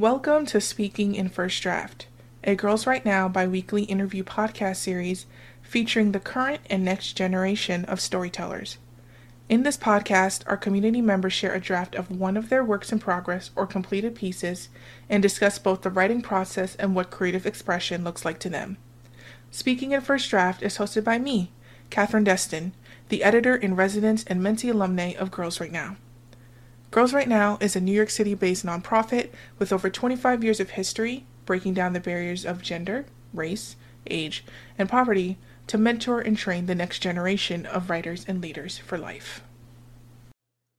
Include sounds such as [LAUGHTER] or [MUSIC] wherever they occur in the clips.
Welcome to Speaking in First Draft, a Girls Write Now bi weekly interview podcast series featuring the current and next generation of storytellers. In this podcast, our community members share a draft of one of their works in progress or completed pieces and discuss both the writing process and what creative expression looks like to them. Speaking in First Draft is hosted by me, Katherine Destin, the editor in residence and mentee alumni of Girls Write Now. Girls Write Now is a New York City based nonprofit with over 25 years of history breaking down the barriers of gender, race, age, and poverty to mentor and train the next generation of writers and leaders for life.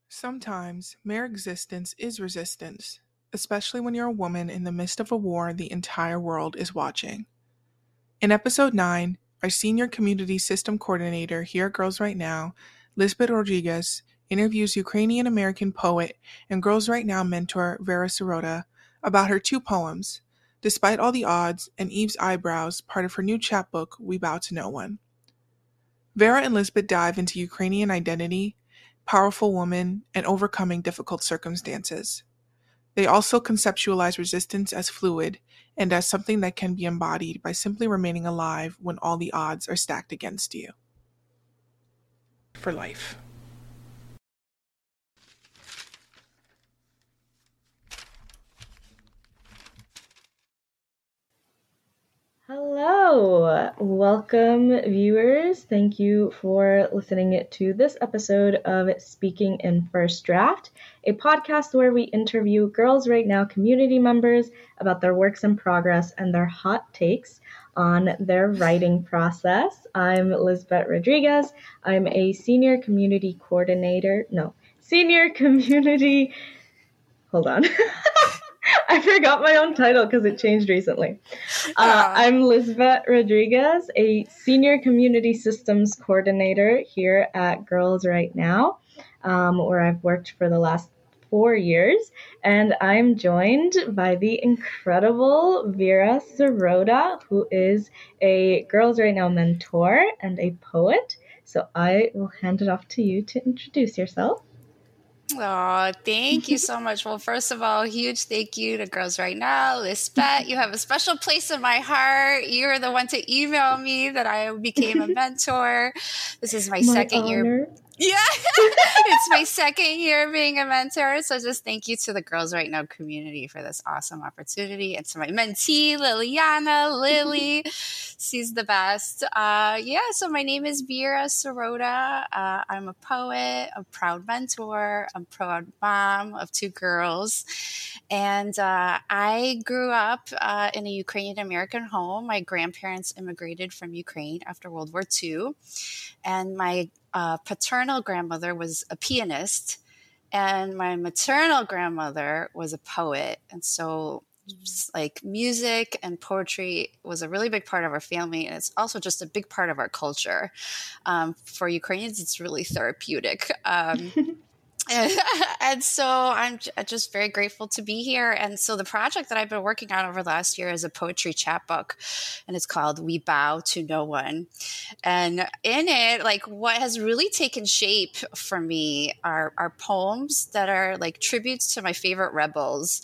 Sometimes mere existence is resistance, especially when you're a woman in the midst of a war the entire world is watching. In episode 9, our senior community system coordinator here at Girls Write Now, Lisbett Rodriguez, interviews Ukrainian American poet and Girls Write Now mentor Vera Sirota about her two poems, Despite All the Odds and Eve's Eyebrows, part of her new chapbook, We Bow to No One. Vera and Lisbett dive into Ukrainian identity, powerful woman, and overcoming difficult circumstances. They also conceptualize resistance as fluid and as something that can be embodied by simply remaining alive when all the odds are stacked against you. For life. Hello, welcome viewers. Thank you for listening to this episode of Speaking in First Draft, a podcast where we interview Girls Write Now community members about their works in progress and their hot takes on their writing process. I'm Lisbett Rodriguez. I'm a senior community coordinator. No, senior [LAUGHS] community. Hold on. [LAUGHS] [LAUGHS] I forgot my own title because it changed recently. Uh, I'm Lisbett Rodriguez, a senior community systems coordinator here at Girls Write Now, um, where I've worked for the last four years. And I'm joined by the incredible Vera Sirota, who is a Girls Write Now mentor and a poet. So I will hand it off to you to introduce yourself. Oh, thank you so much. Well, first of all, huge thank you to Girls Write Now. Lisbett, you have a special place in my heart. You're the one to email me that I became a mentor. This is my, my second honor. year yeah, [LAUGHS] it's my second year being a mentor. So just thank you to the Girls Write Now community for this awesome opportunity and to my mentee, Liliana, Lily. [LAUGHS] She's the best. Uh, yeah, so my name is Vera Sirota. Uh, I'm a poet, a proud mentor, a proud mom of two girls. And uh, I grew up uh, in a Ukrainian American home. My grandparents immigrated from Ukraine after World War II. And my uh, paternal grandmother was a pianist, and my maternal grandmother was a poet. And so, like, music and poetry was a really big part of our family, and it's also just a big part of our culture. Um, for Ukrainians, it's really therapeutic. Um, [LAUGHS] [LAUGHS] and so I'm just very grateful to be here. And so the project that I've been working on over the last year is a poetry chapbook, and it's called "We Bow to No One." And in it, like what has really taken shape for me are are poems that are like tributes to my favorite rebels,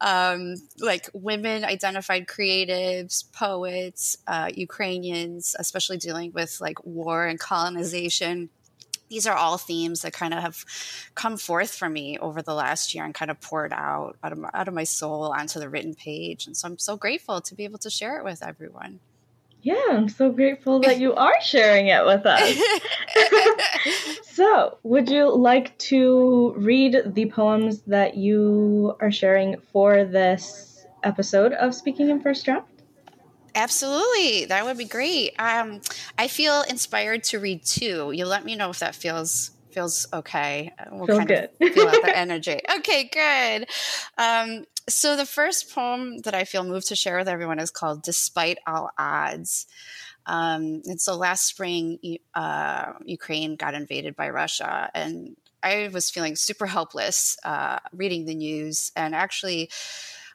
um, like women identified creatives, poets, uh, Ukrainians, especially dealing with like war and colonization these are all themes that kind of have come forth for me over the last year and kind of poured out out of, my, out of my soul onto the written page. And so I'm so grateful to be able to share it with everyone. Yeah, I'm so grateful that you are sharing it with us. [LAUGHS] [LAUGHS] so, would you like to read the poems that you are sharing for this episode of Speaking in First Draft? Absolutely. That would be great. Um, I feel inspired to read too. You'll let me know if that feels feels okay. Uh, we'll feels kind good. of feel out the [LAUGHS] energy. Okay, good. Um, so the first poem that I feel moved to share with everyone is called "Despite All Odds." Um, and so last spring, uh, Ukraine got invaded by Russia, and I was feeling super helpless uh, reading the news, and actually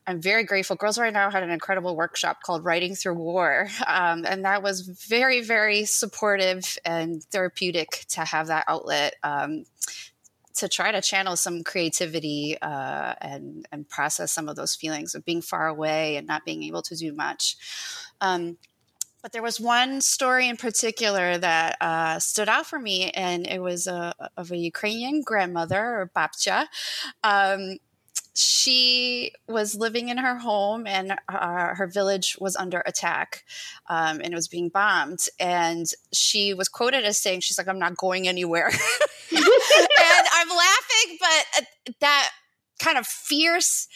I'm very grateful. Girls Write Now had an incredible workshop called Writing Through War. [LAUGHS] Um, and that was very, very supportive and therapeutic to have that outlet. Um, to try to channel some creativity uh, and and process some of those feelings of being far away and not being able to do much. Um, but there was one story in particular that uh, stood out for me, and it was a, of a Ukrainian grandmother or babcha. Um, she was living in her home and uh, her village was under attack um, and it was being bombed. And she was quoted as saying she's like i'm not going anywhere. [LAUGHS] And i'm laughing but uh, that kind of fierce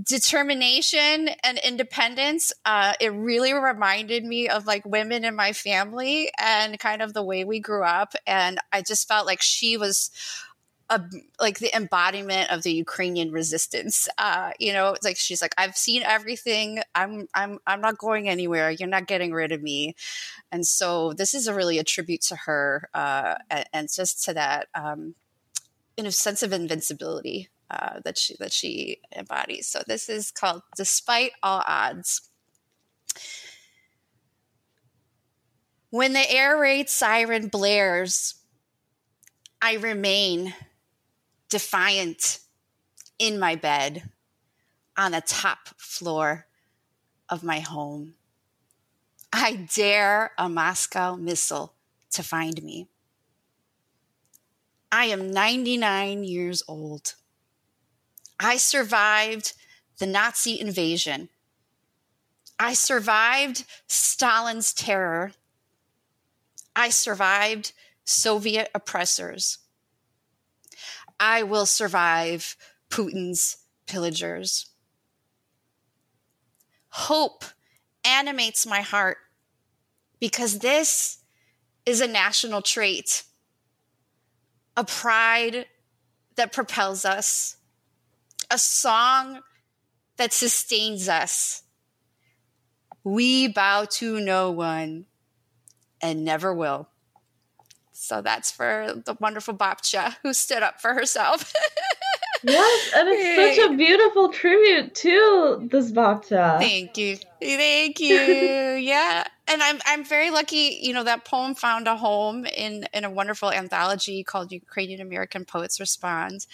determination and independence uh, it really reminded me of like women in my family and kind of the way we grew up. And i just felt like she was a, like the embodiment of the Ukrainian resistance. Uh, you know, it's like she's like, I've seen everything. I'm I'm I'm not going anywhere. You're not getting rid of me. And so this is a really a tribute to her uh, and, and, just to that um, in a sense of invincibility uh, that she that she embodies. So this is called "Despite All Odds." When the air raid siren blares, I remain defiant in my bed on the top floor of my home. I dare a Moscow missile to find me. I am 99 years old. I survived the Nazi invasion. I survived Stalin's terror. I survived Soviet oppressors. I will survive Putin's pillagers. Hope animates my heart because this is a national trait, a pride that propels us, a song that sustains us. We bow to no one and never will. So that's for the wonderful Babcha who stood up for herself. [LAUGHS] yes, and it's such a beautiful tribute to this Babcha. Thank you. Thank you. [LAUGHS] yeah. And I'm I'm very lucky, you know, that poem found a home in in a wonderful anthology called Ukrainian American Poets Respond.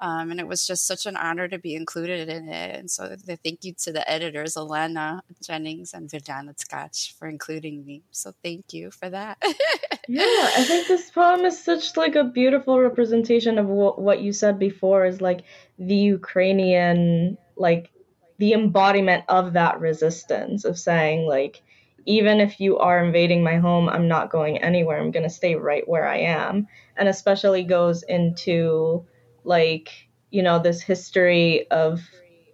Um, and it was just such an honor to be included in it. And so the thank you to the editors, Elena Jennings and Viljana Tkach for including me. So thank you for that. [LAUGHS] yeah, I think this poem is such like a beautiful representation of what you said before is like the Ukrainian, like the embodiment of that resistance of saying like, even if you are invading my home, I'm not going anywhere. I'm going to stay right where I am. And especially goes into like you know this history of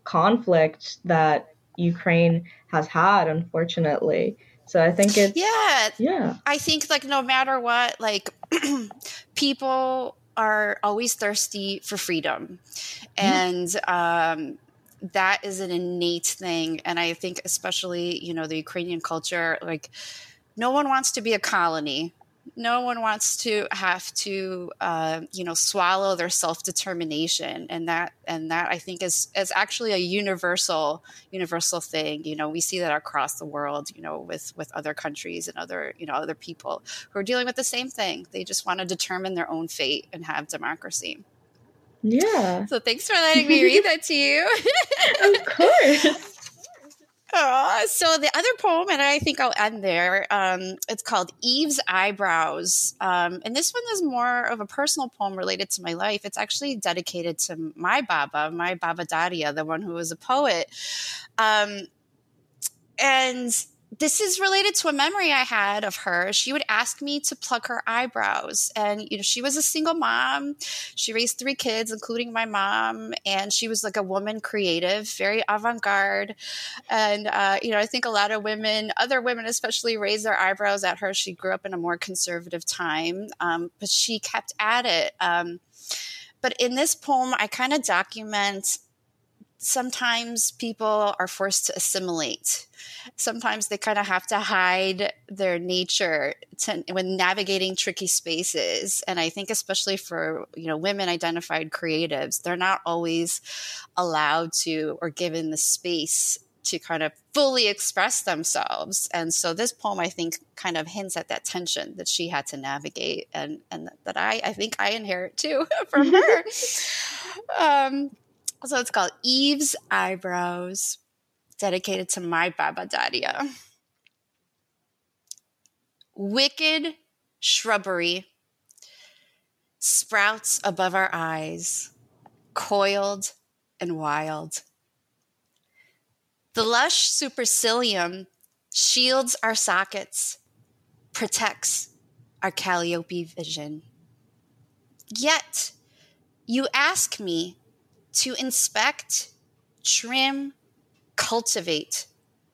conflict that Ukraine has had, unfortunately. So I think it's yeah, yeah. I think like no matter what, like [CLEARS THROAT] people are always thirsty for freedom, and um, that is an innate thing. And I think especially you know the Ukrainian culture, like no one wants to be a colony no one wants to have to uh, you know swallow their self-determination. And that and that i think is is actually a universal universal thing. You know we see that across the world you know with with other countries and other you know other people who are dealing with the same thing. They just want to determine their own fate and have democracy. Yeah. So thanks for letting me read that to you. Of course [LAUGHS] so the other poem, and I think I'll end there. Um, it's called Eve's Eyebrows, um, and this one is more of a personal poem related to my life. It's actually dedicated to my Baba, my Baba Daria, the one who was a poet. Um, and this is related to a memory I had of her. She would ask me to pluck her eyebrows. And, you know, she was a single mom. She raised three kids, including my mom. And she was like a woman creative, very avant garde. And, uh, you know, I think a lot of women, other women especially, raised their eyebrows at her. She grew up in a more conservative time, um, but she kept at it. Um, but in this poem, I kind of document sometimes people are forced to assimilate. Sometimes they kind of have to hide their nature to, when navigating tricky spaces. And I think especially for you know women identified creatives, they're not always allowed to or given the space to kind of fully express themselves. And so this poem, I think, kind of hints at that tension that she had to navigate and, and that I, I think I inherit too [LAUGHS] from her. [LAUGHS] um, so it's called Eve's Eyebrows, dedicated to my Baba. Wicked shrubbery sprouts above our eyes, coiled and wild. The lush supercilium shields our sockets, protects our Calliope vision. Yet, you ask me to inspect, trim, cultivate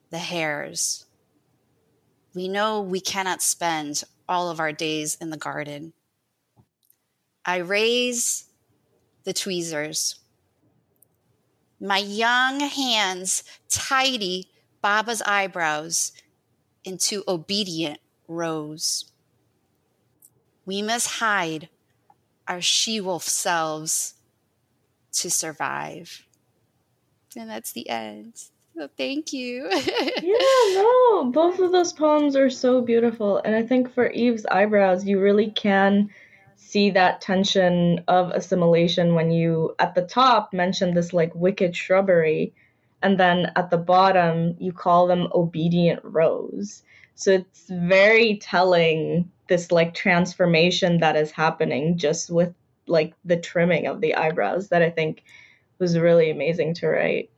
the hairs. We know we cannot spend all of our days in the garden. I raise the tweezers. My young hands tidy Baba's eyebrows into obedient rows. We must hide our she wolf selves to survive. And that's the end. So thank you. [LAUGHS] yeah, no, both of those poems are so beautiful. And I think for Eve's eyebrows, you really can see that tension of assimilation when you at the top mention this like wicked shrubbery and then at the bottom you call them obedient rows so it's very telling this like transformation that is happening just with like the trimming of the eyebrows that i think was really amazing to write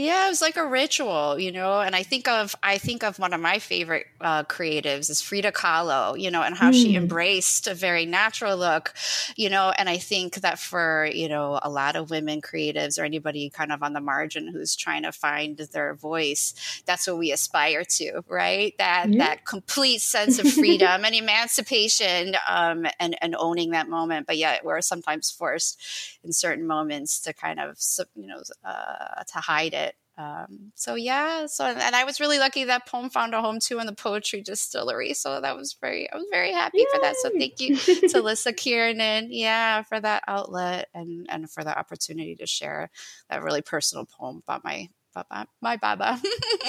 yeah, it was like a ritual, you know. And I think of I think of one of my favorite uh, creatives is Frida Kahlo, you know, and how mm. she embraced a very natural look, you know. And I think that for you know a lot of women creatives or anybody kind of on the margin who's trying to find their voice, that's what we aspire to, right? That yeah. that complete sense of [LAUGHS] freedom and emancipation, um, and and owning that moment. But yet we're sometimes forced in certain moments to kind of you know uh, to hide it um, so yeah, so and I was really lucky that poem found a home too in the poetry distillery. So that was very, I was very happy Yay. for that. So thank you to Lissa Kiernan, yeah, for that outlet and and for the opportunity to share that really personal poem about my about my, my Baba.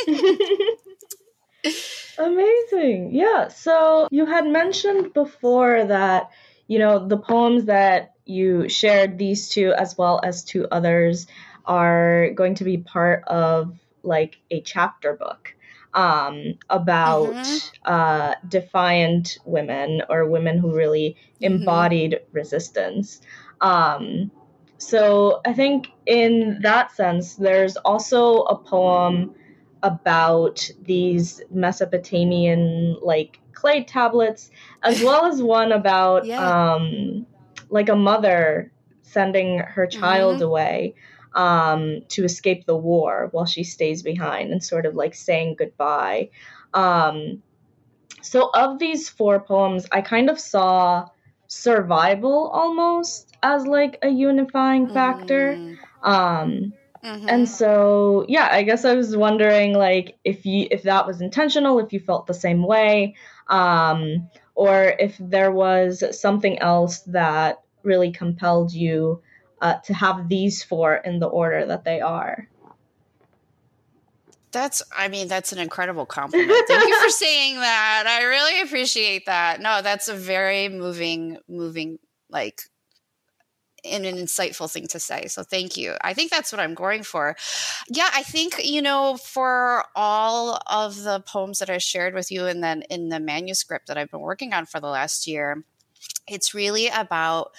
[LAUGHS] Amazing, yeah. So you had mentioned before that you know the poems that you shared these two as well as two others are going to be part of like a chapter book um, about mm-hmm. uh, defiant women or women who really mm-hmm. embodied mm-hmm. resistance. Um, so I think in that sense, there's also a poem about these Mesopotamian like clay tablets, as [LAUGHS] well as one about yeah. um, like a mother sending her child mm-hmm. away um, to escape the war while she stays behind and sort of like saying goodbye. Um, so, of these four poems, I kind of saw survival almost as like a unifying factor. Mm. Um, mm-hmm. And so, yeah, I guess I was wondering, like, if you if that was intentional, if you felt the same way, um, or if there was something else that really compelled you uh, to have these four in the order that they are. That's, I mean, that's an incredible compliment. Thank you for [LAUGHS] saying that. I really appreciate that. No, that's a very moving, moving, like, and an insightful thing to say. So thank you. I think that's what I'm going for. Yeah, I think, you know, for all of the poems that I shared with you and then in the manuscript that I've been working on for the last year, it's really about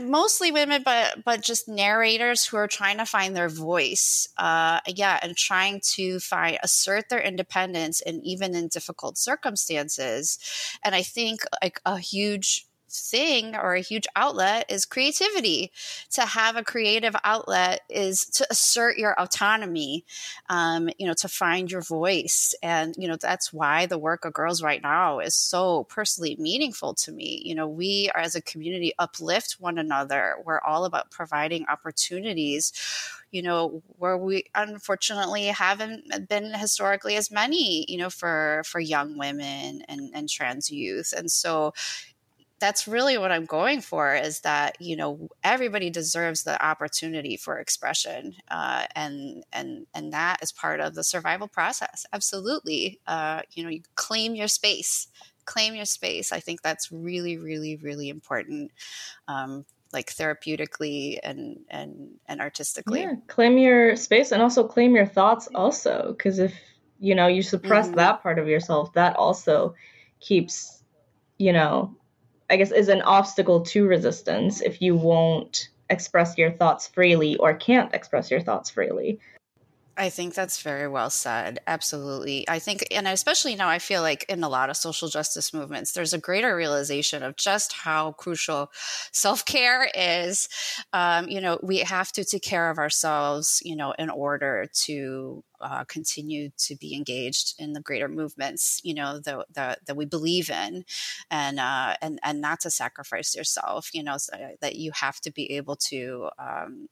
mostly women, but but just narrators who are trying to find their voice, uh, yeah, and trying to find assert their independence, and even in difficult circumstances. And I think like a huge thing or a huge outlet is creativity. To have a creative outlet is to assert your autonomy, um, you know, to find your voice. And, you know, that's why the work of Girls Write Now is so personally meaningful to me. You know, we are as a community uplift one another. We're all about providing opportunities you know where we unfortunately haven't been historically as many you know for for young women and and trans youth and so that's really what I'm going for is that you know everybody deserves the opportunity for expression, uh, and and and that is part of the survival process. Absolutely, uh, you know, you claim your space, claim your space. I think that's really, really, really important. Um, like therapeutically and and and artistically. Yeah, claim your space and also claim your thoughts also because if you know you suppress mm-hmm. that part of yourself, that also keeps you know I guess, is an obstacle to resistance if you won't express your thoughts freely or can't express your thoughts freely. I think that's very well said. Absolutely. I think, and especially now, I feel like in a lot of social justice movements, there's a greater realization of just how crucial self care is. Um, you know, we have to take care of ourselves, you know, in order to uh, continue to be engaged in the greater movements, you know, that that, that we believe in, and uh, and and not to sacrifice yourself. You know, so that you have to be able to um,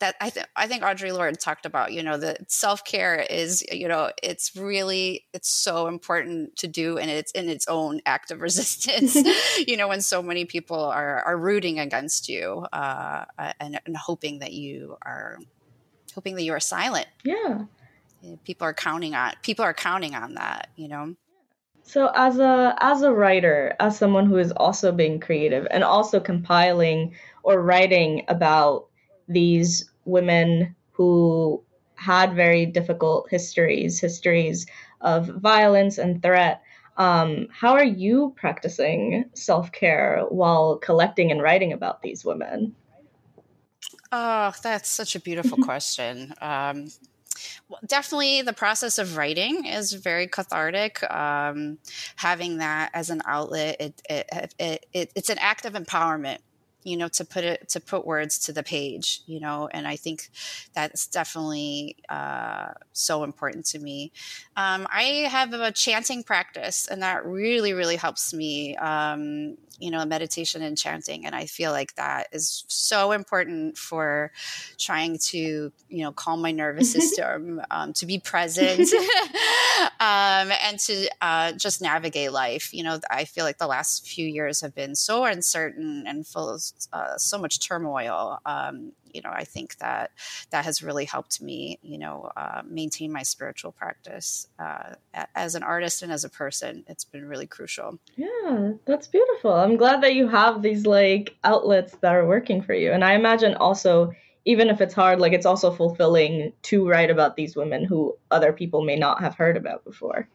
that I think I think Audre Lorde talked about, you know, that self care is, you know, it's really it's so important to do, and it's in its own act of [LAUGHS] resistance. [LAUGHS] you know, when so many people are are rooting against you uh, and, and hoping that you are hoping that you are silent. Yeah, people are counting on people are counting on that. You know. So as a as a writer, as someone who is also being creative and also compiling or writing about these women who had very difficult histories, histories of violence and threat. Um, how are you practicing self care while collecting and writing about these women? Oh, that's such a beautiful [LAUGHS] question. Um, well, definitely, the process of writing is very cathartic. Um, having that as an outlet, it, it, it, it, it's an act of empowerment you know to put it to put words to the page you know and i think that's definitely uh, so important to me. Um, i have a chanting practice and that really really helps me um, you know meditation and chanting and i feel like that is so important for trying to you know calm my nervous [LAUGHS] system um, to be present [LAUGHS] [LAUGHS] um, and to uh, just navigate life you know i feel like the last few years have been so uncertain and full of uh, so much turmoil um, you know, I think that that has really helped me, you know, uh, maintain my spiritual practice uh, as an artist and as a person. It's been really crucial. Yeah, that's beautiful. I'm glad that you have these like outlets that are working for you. And I imagine also, even if it's hard, like it's also fulfilling to write about these women who other people may not have heard about before.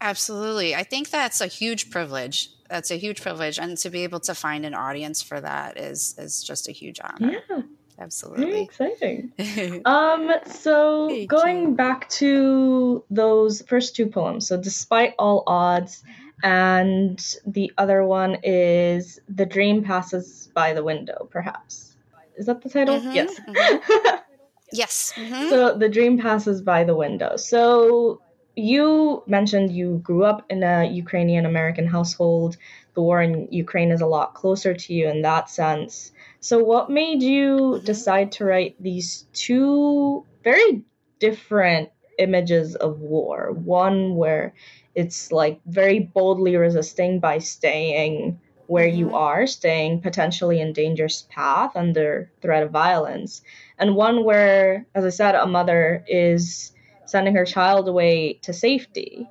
Absolutely. I think that's a huge privilege that's a huge privilege and to be able to find an audience for that is is just a huge honor yeah absolutely very exciting [LAUGHS] um so Thank going you. back to those first two poems so despite all odds and the other one is the dream passes by the window perhaps is that the title mm-hmm, yes mm-hmm. [LAUGHS] yes mm-hmm. so the dream passes by the window so you mentioned you grew up in a Ukrainian American household. The war in Ukraine is a lot closer to you in that sense. So, what made you mm-hmm. decide to write these two very different images of war? One where it's like very boldly resisting by staying where mm-hmm. you are, staying potentially in dangerous path under threat of violence, and one where, as I said, a mother is sending her child away to safety.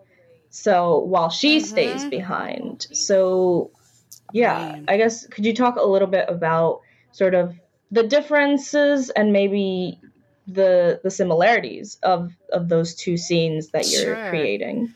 So while she mm-hmm. stays behind. So yeah, I guess could you talk a little bit about sort of the differences and maybe the the similarities of of those two scenes that you're sure. creating?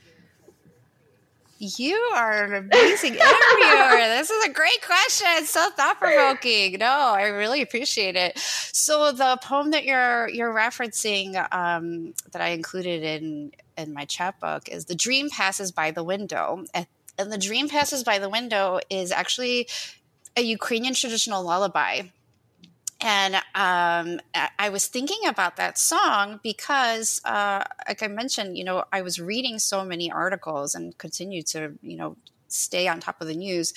You are an amazing interviewer. [LAUGHS] this is a great question. It's so thought provoking. No, I really appreciate it. So the poem that you're you're referencing um, that I included in in my chapbook is "The Dream Passes by the Window," and, and "The Dream Passes by the Window" is actually a Ukrainian traditional lullaby and um, I was thinking about that song because, uh, like I mentioned, you know, I was reading so many articles and continue to, you know, stay on top of the news.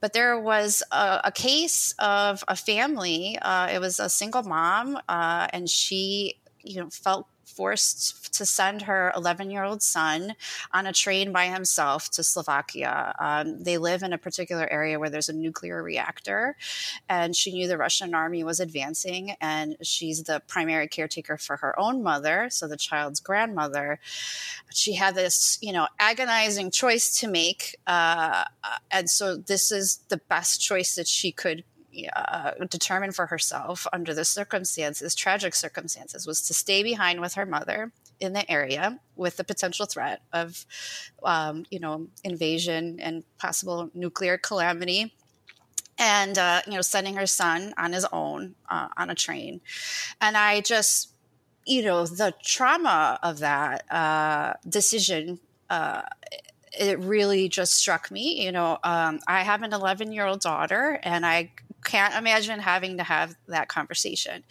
But there was a, a case of a family. Uh, it was a single mom, uh, and she, you know, felt forced to send her 11 year old son on a train by himself to Slovakia. Um, they live in a particular area where there's a nuclear reactor, and she knew the Russian army was advancing, and she's the primary caretaker for her own mother, so the child's grandmother. She had this, you know, agonizing choice to make, uh, and so this is the best choice that she could uh, determined for herself under the circumstances, tragic circumstances, was to stay behind with her mother in the area with the potential threat of, um, you know, invasion and possible nuclear calamity. And, uh, you know, sending her son on his own uh, on a train. And I just, you know, the trauma of that uh, decision uh, it really just struck me. You know, um, I have an 11 year old daughter, and I can't imagine having to have that conversation.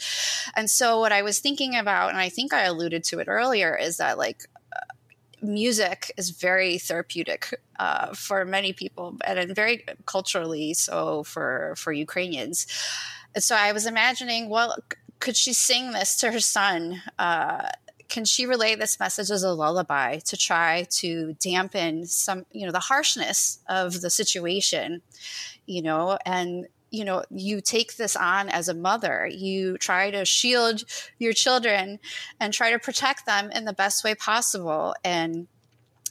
And so, what I was thinking about, and I think I alluded to it earlier, is that like uh, music is very therapeutic uh, for many people, and very culturally so for for Ukrainians. And so, I was imagining, well, could she sing this to her son? Uh, can she relay this message as a lullaby to try to dampen some you know the harshness of the situation you know? And you know you take this on as a mother. You try to shield your children and try to protect them in the best way possible. And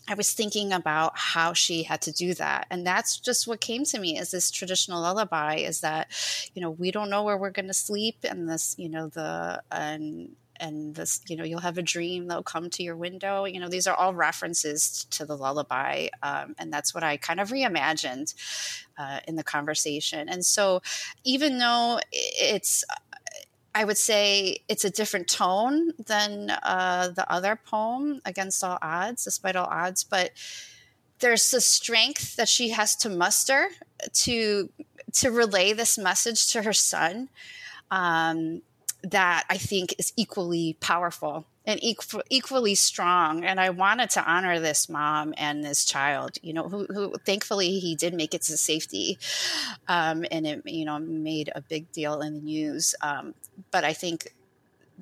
I was thinking about how she had to do that. And that's just what came to me is this traditional lullaby is that, you know, we don't know where we're going to sleep and this, you know, the, and and this you know you'll have a dream they'll come to your window you know these are all references to the lullaby um, and that's what i kind of reimagined uh, in the conversation and so even though it's I would say it's a different tone than uh, the other poem, Against All Odds, Despite All Odds, but there's the strength that she has to muster to to relay this message to her son. Um, that I think is equally powerful and equal, equally strong. And I wanted to honor this mom and this child, you know, who, who thankfully he did make it to safety. Um, and it, you know, made a big deal in the news. Um, but I think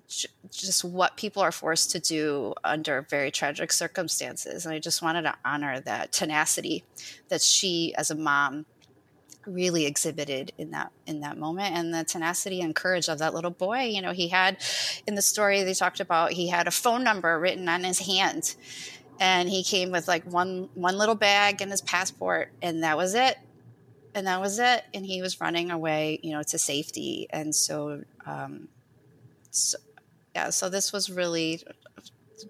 j- just what people are forced to do under very tragic circumstances. And I just wanted to honor that tenacity that she, as a mom, really exhibited in that in that moment and the tenacity and courage of that little boy. You know he had in the story they talked about he had a phone number written on his hand and he came with like one one little bag and his passport and that was it. And that was it. And he was running away you know to safety. And so um so, yeah so this was really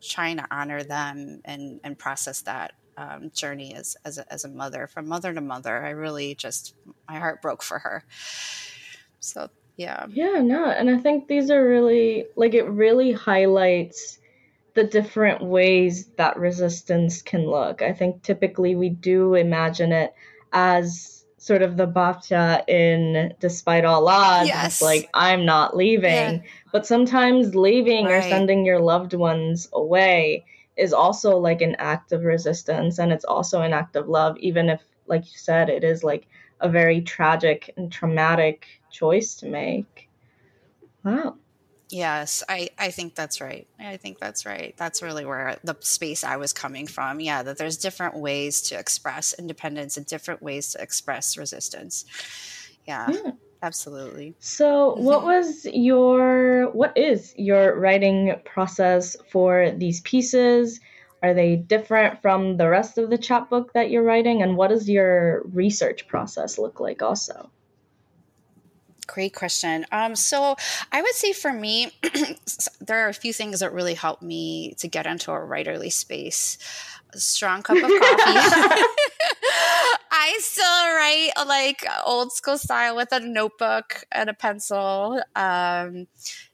trying to honor them and and process that um, journey as as a, as a mother, from mother to mother. I really just my heart broke for her. So yeah, yeah, no, and I think these are really like it really highlights the different ways that resistance can look. I think typically we do imagine it as sort of the Babcia in Despite All Odds. Yes. like, I'm not leaving. Yeah. But sometimes leaving right. or sending your loved ones away is also like an act of resistance and it's also an act of love even if like you said it is like a very tragic and traumatic choice to make. Wow. Yes i i think that's right. I think that's right. That's really where the space i was coming from. Yeah that there's different ways to express independence and different ways to express resistance. Yeah, yeah. Absolutely. So, what was your what is your writing process for these pieces? Are they different from the rest of the chapbook that you're writing and what does your research process look like also? Great question. Um, so I would say for me, [CLEARS THROAT] there are a few things that really help me to get into a writerly space. A strong cup of [LAUGHS] coffee. [LAUGHS] I still write like old school style with a notebook and a pencil. Um,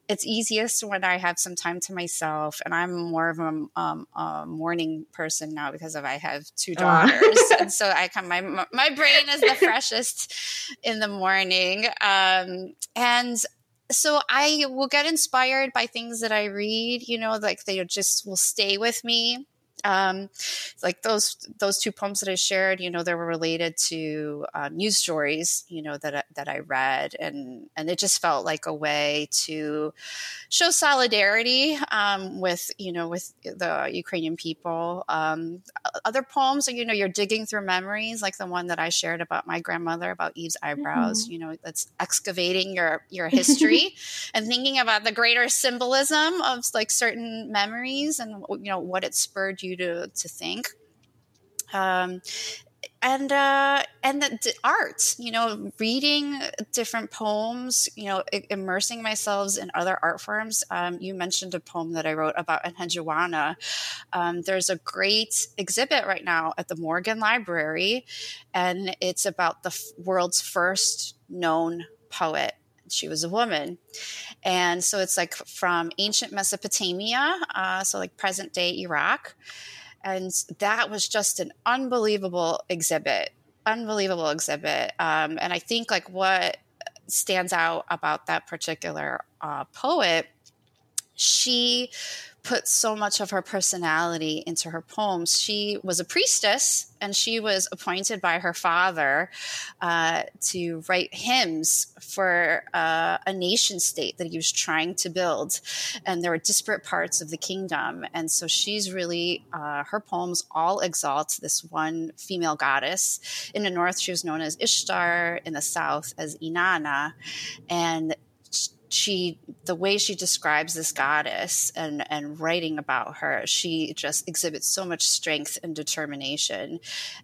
it's easiest when I have some time to myself, and I'm more of a, um, a morning person now because of I have two [LAUGHS] daughters, uh. and so I come my my brain is the freshest in the morning, um, and so I will get inspired by things that I read. You know, like they just will stay with me um, like those those two poems that I shared, you know, they were related to um, news stories, you know, that that I read, and and it just felt like a way to show solidarity um, with you know with the Ukrainian people. Um, other poems, you know, you're digging through memories, like the one that I shared about my grandmother about Eve's eyebrows. Mm-hmm. You know, that's excavating your your history [LAUGHS] and thinking about the greater symbolism of like certain memories and you know what it spurred you to to think. Um, and uh, and the, the art, you know, reading different poems, you know, immersing myself in other art forms. Um, you mentioned a poem that I wrote about Enheduanna. Um, there's a great exhibit right now at the Morgan Library, and it's about the f- world's first known poet she was a woman. And so it's like from ancient Mesopotamia, uh, so like present day Iraq. And that was just an unbelievable exhibit, unbelievable exhibit. Um, and I think like what stands out about that particular uh, poet, she put so much of her personality into her poems. She was a priestess and she was appointed by her father uh, to write hymns for uh, a nation state that he was trying to build. And there were disparate parts of the kingdom. And so she's really, uh, her poems all exalt this one female goddess. In the north, she was known as Ishtar, in the south, as Inanna. And she the way she describes this goddess and and writing about her she just exhibits so much strength and determination.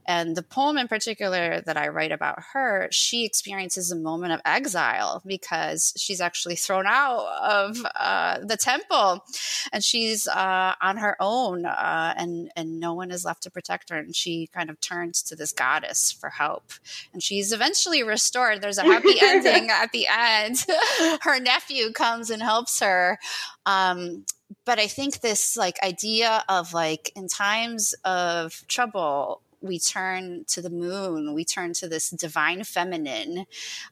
And the poem in particular that i write about her she experiences a moment of exile because she's actually thrown out of uh, the temple and she's uh, on her own uh, and and no one is left to protect her. And she kind of turns to this goddess for help. And she's eventually restored. There's a happy [LAUGHS] ending at the end. [LAUGHS] Her nephew comes and helps her. Um, but I think this like idea of like in times of trouble, we turn to the moon, we turn to this divine feminine.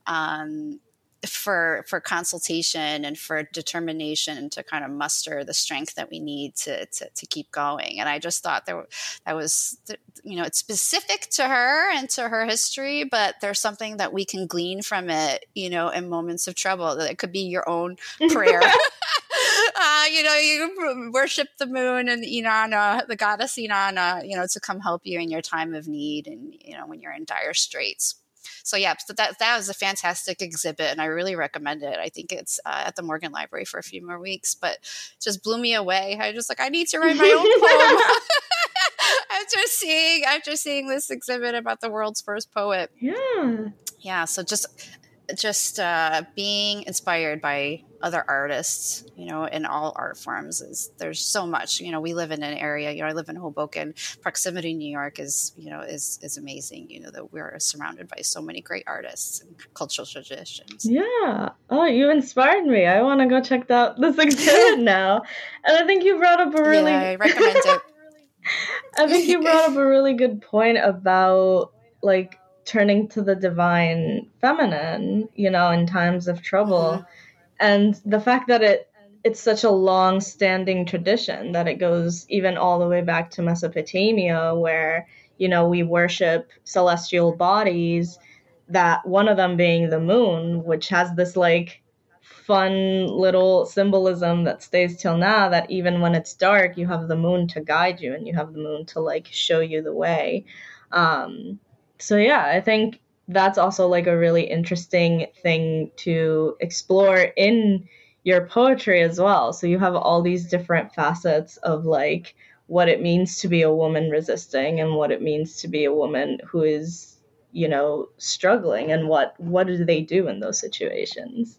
Um, for for consultation and for determination to kind of muster the strength that we need to to, to keep going. And i just thought there that was you know it's specific to her and to her history but there's something that we can glean from it you know in moments of trouble. That it could be your own prayer. [LAUGHS] [LAUGHS] Uh, you know you worship the moon and inanna the goddess inanna you know to come help you in your time of need and you know when you're in dire straits so yeah, so that that was a fantastic exhibit, and I really recommend it. I think it's uh, at the Morgan Library for a few more weeks, but just blew me away. I just like I need to write my own [LAUGHS] poem. [LAUGHS] after seeing after seeing this exhibit about the world's first poet. Yeah. Yeah. So just just uh, being inspired by other artists, you know, in all art forms is there's so much. You know, we live in an area. You know, I live in Hoboken. Proximity, New York, is you know is is amazing. You know that we're surrounded by so many great artists and cultural traditions. Yeah. Oh, you inspired me. I want to go check out this exhibit [LAUGHS] now. And I think you brought up a really. Yeah, I recommend it. [LAUGHS] I think you brought up a really good point about like turning to the divine feminine, you know, in times of trouble. Mm-hmm. And the fact that it it's such a long standing tradition that it goes even all the way back to Mesopotamia where, you know, we worship celestial bodies, that one of them being the moon, which has this like fun little symbolism that stays till now that even when it's dark, you have the moon to guide you and you have the moon to like show you the way. Um, so yeah, I think that's also like a really interesting thing to explore in your poetry as well. So you have all these different facets of like what it means to be a woman resisting and what it means to be a woman who is, you know, struggling and what what do they do in those situations.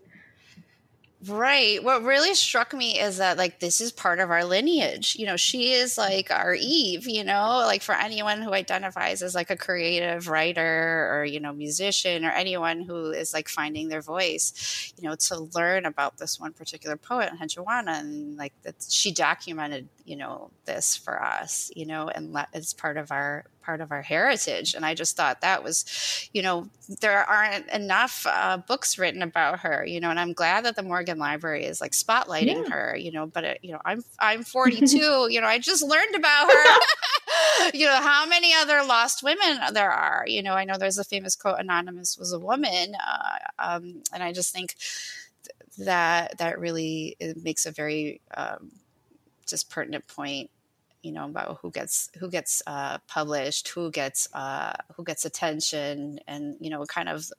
Right. What really struck me is that like this is part of our lineage. You know, she is like our Eve, you know, like for anyone who identifies as like a creative writer or, you know, musician or anyone who is like finding their voice, you know, to learn about this one particular poet, Enheduanna, and like that she documented, you know this for us you know and let, it's part of our part of our heritage and i just thought that was you know there aren't enough uh, books written about her you know and i'm glad that the morgan library is like spotlighting yeah. her you know but it, you know i'm [LAUGHS] i'm 42 you know i just learned about her [LAUGHS] [LAUGHS] you know how many other lost women there are you know i know there's a famous quote anonymous was a woman uh, um, and i just think that that really makes a very um, just pertinent point you know about who gets who gets uh, published who gets uh, who gets attention and you know kind of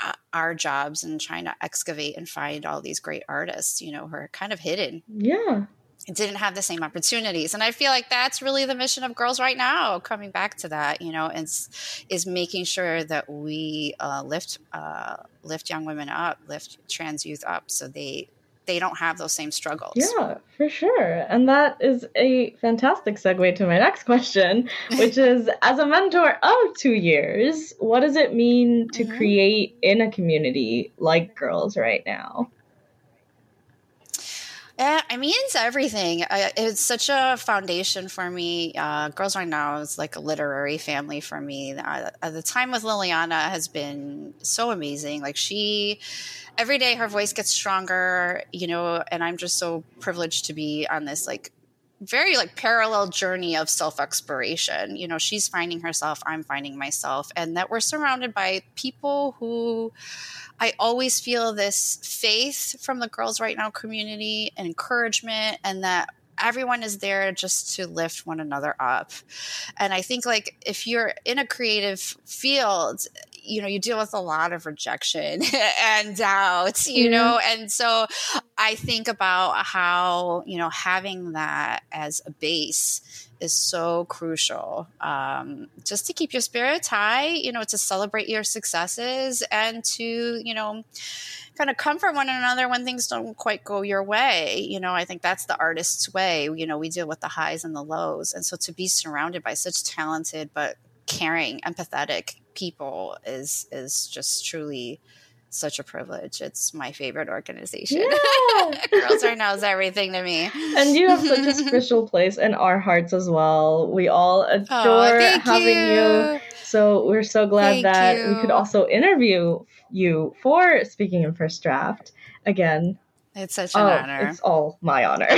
uh, our jobs in trying to excavate and find all these great artists you know who are kind of hidden. Yeah. It didn't have the same opportunities. And i feel like that's really the mission of girls write now coming back to that you know is is making sure that we uh, lift uh, lift young women up lift trans youth up so they they don't have those same struggles. Yeah for sure. And that is a fantastic segue to my next question [LAUGHS] which is as a mentor of two years what does it mean to mm-hmm. create in a community like girls write now yeah, I mean, it's everything. it's such a foundation for me. Uh, Girls Write Now is like a literary family for me. Uh, the time with Liliana has been so amazing. Like she, every day her voice gets stronger, you know, and I'm just so privileged to be on this like very like parallel journey of self exploration. You know, she's finding herself, I'm finding myself, and that we're surrounded by people who I always feel this faith from the Girls Write Now community and encouragement, and that everyone is there just to lift one another up. And I think, like, if you're in a creative field, you know, you deal with a lot of rejection [LAUGHS] and doubt, you mm-hmm. know, and so I think about how, you know, having that as a base is so crucial um, just to keep your spirits high, you know, to celebrate your successes and to, you know, kind of comfort one another when things don't quite go your way. You know, I think that's the artist's way. You know, we deal with the highs and the lows. And so to be surrounded by such talented but caring, empathetic people is is just truly such a privilege. It's my favorite organization. Yeah. [LAUGHS] Girls Now is [LAUGHS] everything to me. And you have such a [LAUGHS] special place in our hearts as well. We all oh, adore oh, having you. you. So we're so glad thank that you. we could also interview you for speaking in first draft again. It's such an oh, honor. It's all my honor.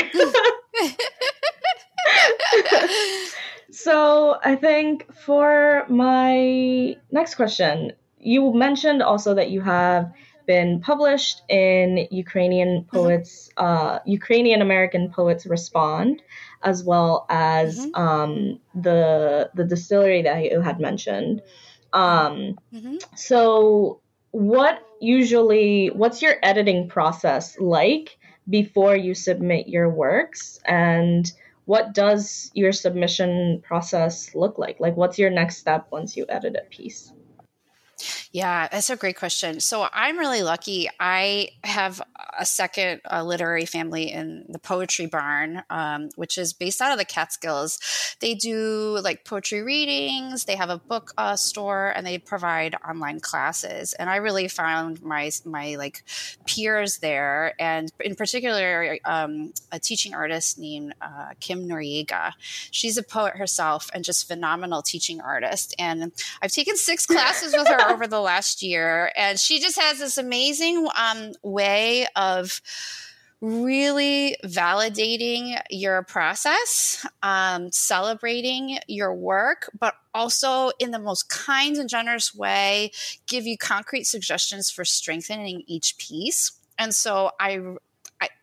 So I think for my next question, you mentioned also that you have been published in Ukrainian mm-hmm. poets, mm-hmm. uh, Ukrainian American poets respond, as well as mm-hmm. um, the the distillery that you had mentioned. Um, mm-hmm. So, what usually what's your editing process like before you submit your works, and what does your submission process look like? Like, what's your next step once you edit a piece? Yeah, that's a great question. So I'm really lucky. I have a second uh, literary family in the Poetry Barn, um, which is based out of the Catskills. They do like poetry readings. They have a book uh, store, and they provide online classes. And I really found my my like peers there, and in particular, um, a teaching artist named uh, Kim Noriega. She's a poet herself and just phenomenal teaching artist. And I've taken six classes with her over the [LAUGHS] last year, and she just has this amazing um, way of really validating your process, um, celebrating your work, but also in the most kind and generous way, give you concrete suggestions for strengthening each piece. And so I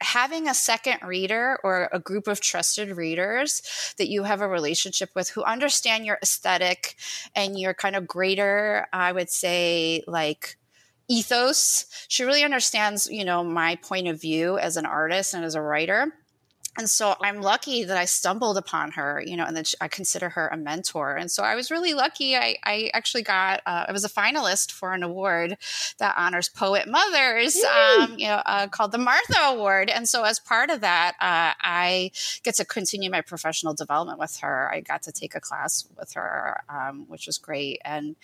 Having a second reader or a group of trusted readers that you have a relationship with who understand your aesthetic and your kind of greater, I would say, like ethos. She really understands, you know, my point of view as an artist and as a writer and so I'm lucky that I stumbled upon her, you know, and that I consider her a mentor. And so I was really lucky. I, I actually got, uh, I was a finalist for an award that honors poet mothers, um, you know, uh, called the Martha Award. And so as part of that, uh, I get to continue my professional development with her. I got to take a class with her, um, which was great. And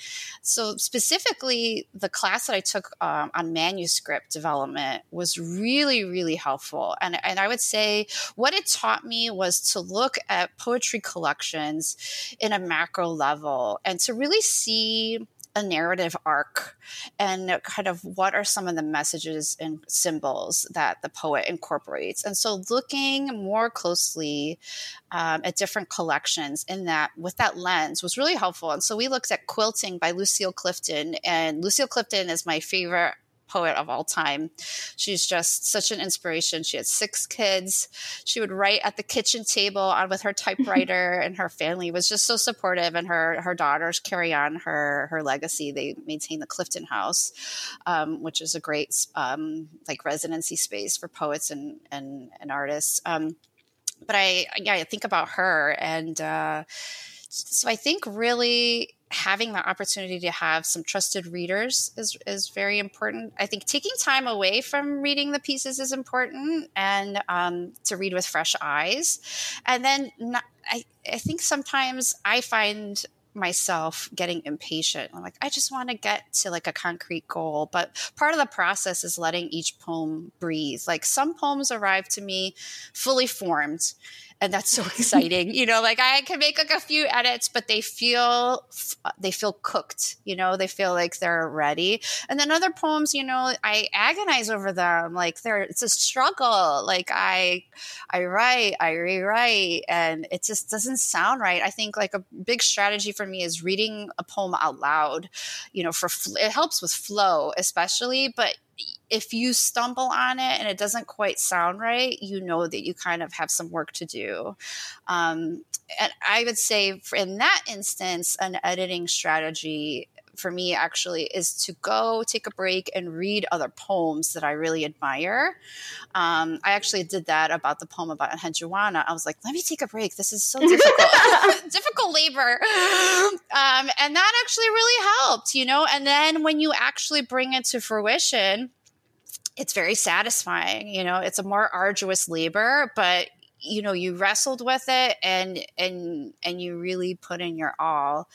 so specifically, the class that I took um, on manuscript development was really, really helpful. And, and I would say what it taught me was to look at poetry collections in a macro level and to really see a narrative arc and kind of what are some of the messages and symbols that the poet incorporates. And so looking more closely um, at different collections in that with that lens was really helpful. And so we looked at quilting by Lucille Clifton and Lucille Clifton is my favorite poet of all time. She's just such an inspiration. She had six kids. She would write at the kitchen table on with her typewriter, [LAUGHS] and her family was just so supportive. And her her daughters carry on her her legacy. They maintain the Clifton House, um, which is a great um, like residency space for poets and and, and artists. Um, but I yeah I think about her and. Uh, so I think really having the opportunity to have some trusted readers is is very important. I think taking time away from reading the pieces is important, and um, to read with fresh eyes. And then not, I I think sometimes I find myself getting impatient. I'm like, I just want to get to like a concrete goal. But part of the process is letting each poem breathe. Like some poems arrive to me fully formed and that's so [LAUGHS] exciting. you know, like I can make like a few edits, but they feel they feel cooked. You know, they feel like they're ready. And then other poems, you know, I agonize over them. Like they're it's a struggle. Like I I write, I rewrite, and it just doesn't sound right. I think like a big strategy for me is reading a poem out loud. You know, for it helps with flow, especially, but if you stumble on it and it doesn't quite sound right, you know that you kind of have some work to do. Um, and I would say, in that instance, an editing strategy for me actually is to go take a break and read other poems that I really admire. Um, I actually did that about the poem about Juana. I was like, let me take a break. This is so [LAUGHS] difficult, [LAUGHS] difficult labor. Um, and that actually really helped, you know? And then when you actually bring it to fruition, it's very satisfying. You know, it's a more arduous labor, but you know you wrestled with it and and and you really put in your all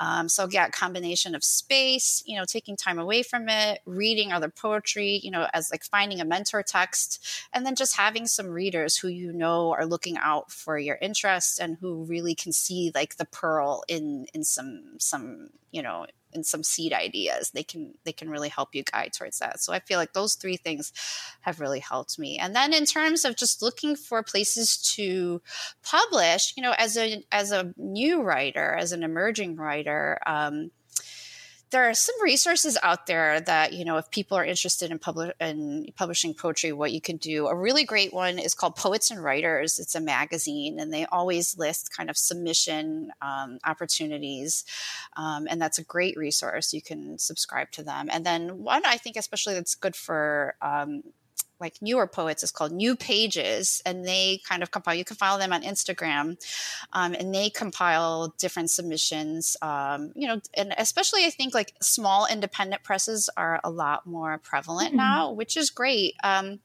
um, so yeah combination of space you know taking time away from it reading other poetry you know as like finding a mentor text and then just having some readers who you know are looking out for your interests and who really can see like the pearl in in some some you know and some seed ideas. They can they can really help you guide towards that. So i feel like those three things have really helped me. And then in terms of just looking for places to publish you know as a as a new writer as an emerging writer um, there are some resources out there that you know if people are interested in, publi- in publishing poetry what you can do. A really great one is called poets and writers. It's a magazine and they always list kind of submission um, opportunities um, and that's a great resource. You can subscribe to them. And then one i think especially that's good for um, like newer poets is called New Pages, and they kind of compile. You can follow them on Instagram, um, and they compile different submissions. Um, you know, and especially I think like small independent presses are a lot more prevalent mm-hmm. now, which is great. Um,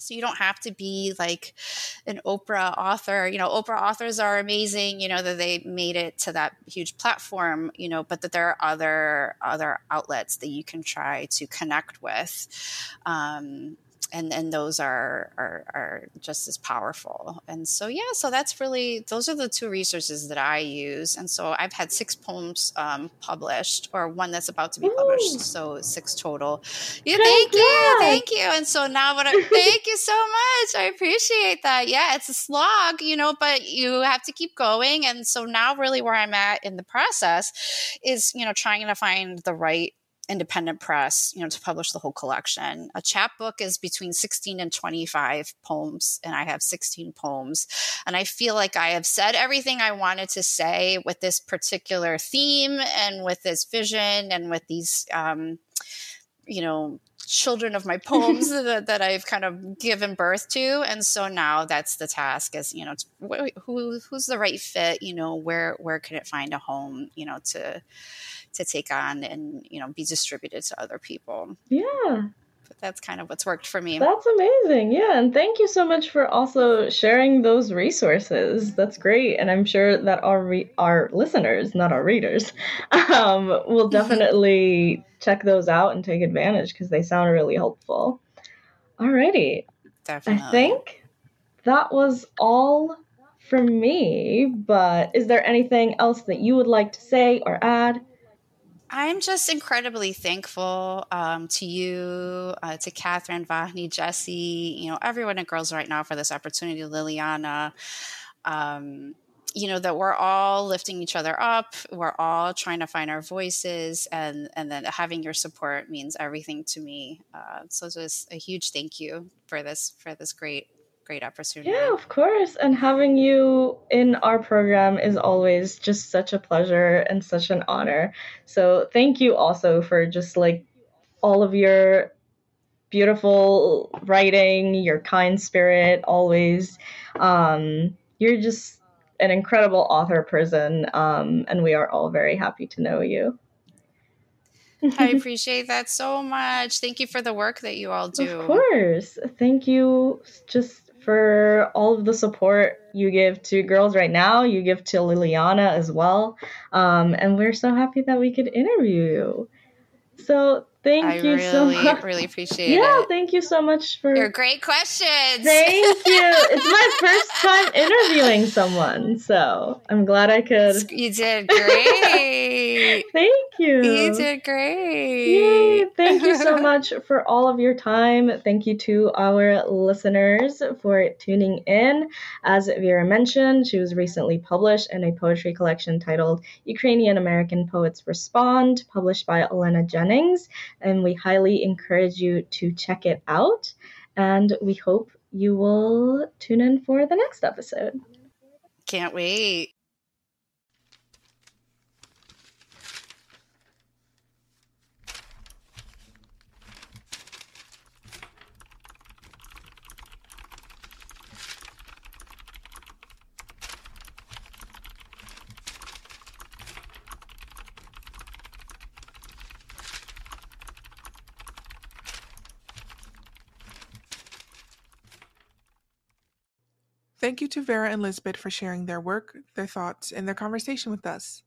so you don't have to be like an Oprah author. You know, Oprah authors are amazing. You know that they made it to that huge platform. You know, but that there are other other outlets that you can try to connect with. Um, and and those are, are are just as powerful. And so yeah so that's really those are the two resources that i use. And so i've had six poems um, published or one that's about to be published. Ooh. so six total. Yeah thank you thank you. And so now what i thank you so much. I appreciate that. Yeah it's a slog you know but you have to keep going. And so now really where i'm at in the process is you know trying to find the right independent press, you know, to publish the whole collection. A chapbook is between 16 and 25 poems, and I have 16 poems. And I feel like I have said everything I wanted to say with this particular theme and with this vision and with these, um, you know, children of my [LAUGHS] poems that, that, I've kind of given birth to. And so now that's the task is, you know, who, who's the right fit, you know, where, where can it find a home, you know, to, to take on and you know be distributed to other people. Yeah. But that's kind of what's worked for me. That's amazing. Yeah and thank you so much for also sharing those resources. That's great and i'm sure that our re- our listeners not our readers [LAUGHS] um, will [LAUGHS] definitely check those out and take advantage because they sound really helpful. Alrighty. Definitely. i think that was all from me. But is there anything else that you would like to say or add? I'm just incredibly thankful um, to you, uh, to Catherine, Vahni, Jesse, you know, everyone at Girls Write Now for this opportunity, Liliana. Um, you know that we're all lifting each other up we're all trying to find our voices and and then having your support means everything to me uh, so just a huge thank you for this for this great great opportunity. Yeah, of course. And having you in our program is always just such a pleasure and such an honor. So thank you also for just like all of your beautiful writing, your kind spirit, always. Um, you're just an incredible author person, um, and we are all very happy to know you. I [LAUGHS] appreciate that so much. Thank you for the work that you all do. Of course. Thank you just for all of the support you give to girls write now. You give to Liliana as well. Um, and we're so happy that we could interview you. So Thank I you really, so much. Really appreciate yeah, it. Yeah, thank you so much for your great questions. Thank you. it's my [LAUGHS] first time interviewing someone, so I'm glad I could. You did great. [LAUGHS] thank you. You did great. Yay. Thank you so [LAUGHS] much for all of your time. Thank you to our listeners for tuning in. As Vera mentioned, she was recently published in a poetry collection titled Ukrainian American Poets Respond, published by Elena Jennings and we highly encourage you to check it out. And we hope you will tune in for the next episode. Can't wait. Thank you to Vera and Lisbett for sharing their work, their thoughts, and their conversation with us.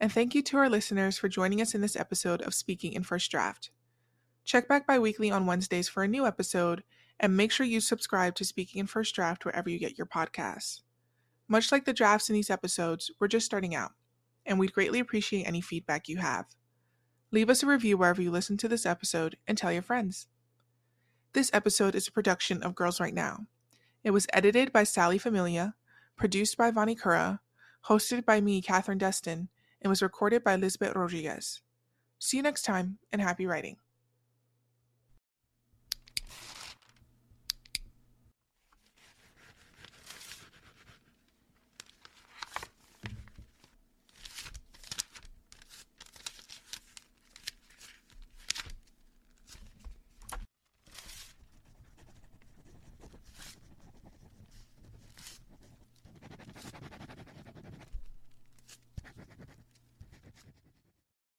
And thank you to our listeners for joining us in this episode of Speaking in First Draft. Check back bi weekly on Wednesdays for a new episode, and make sure you subscribe to Speaking in First Draft wherever you get your podcasts. Much like the drafts in these episodes, we're just starting out, and we'd greatly appreciate any feedback you have. Leave us a review wherever you listen to this episode and tell your friends. This episode is a production of Girls Write Now. It was edited by Sally Familia, produced by Vani Kura, hosted by me, Catherine Destin, and was recorded by Lisbett Rodriguez. See you next time, and happy writing.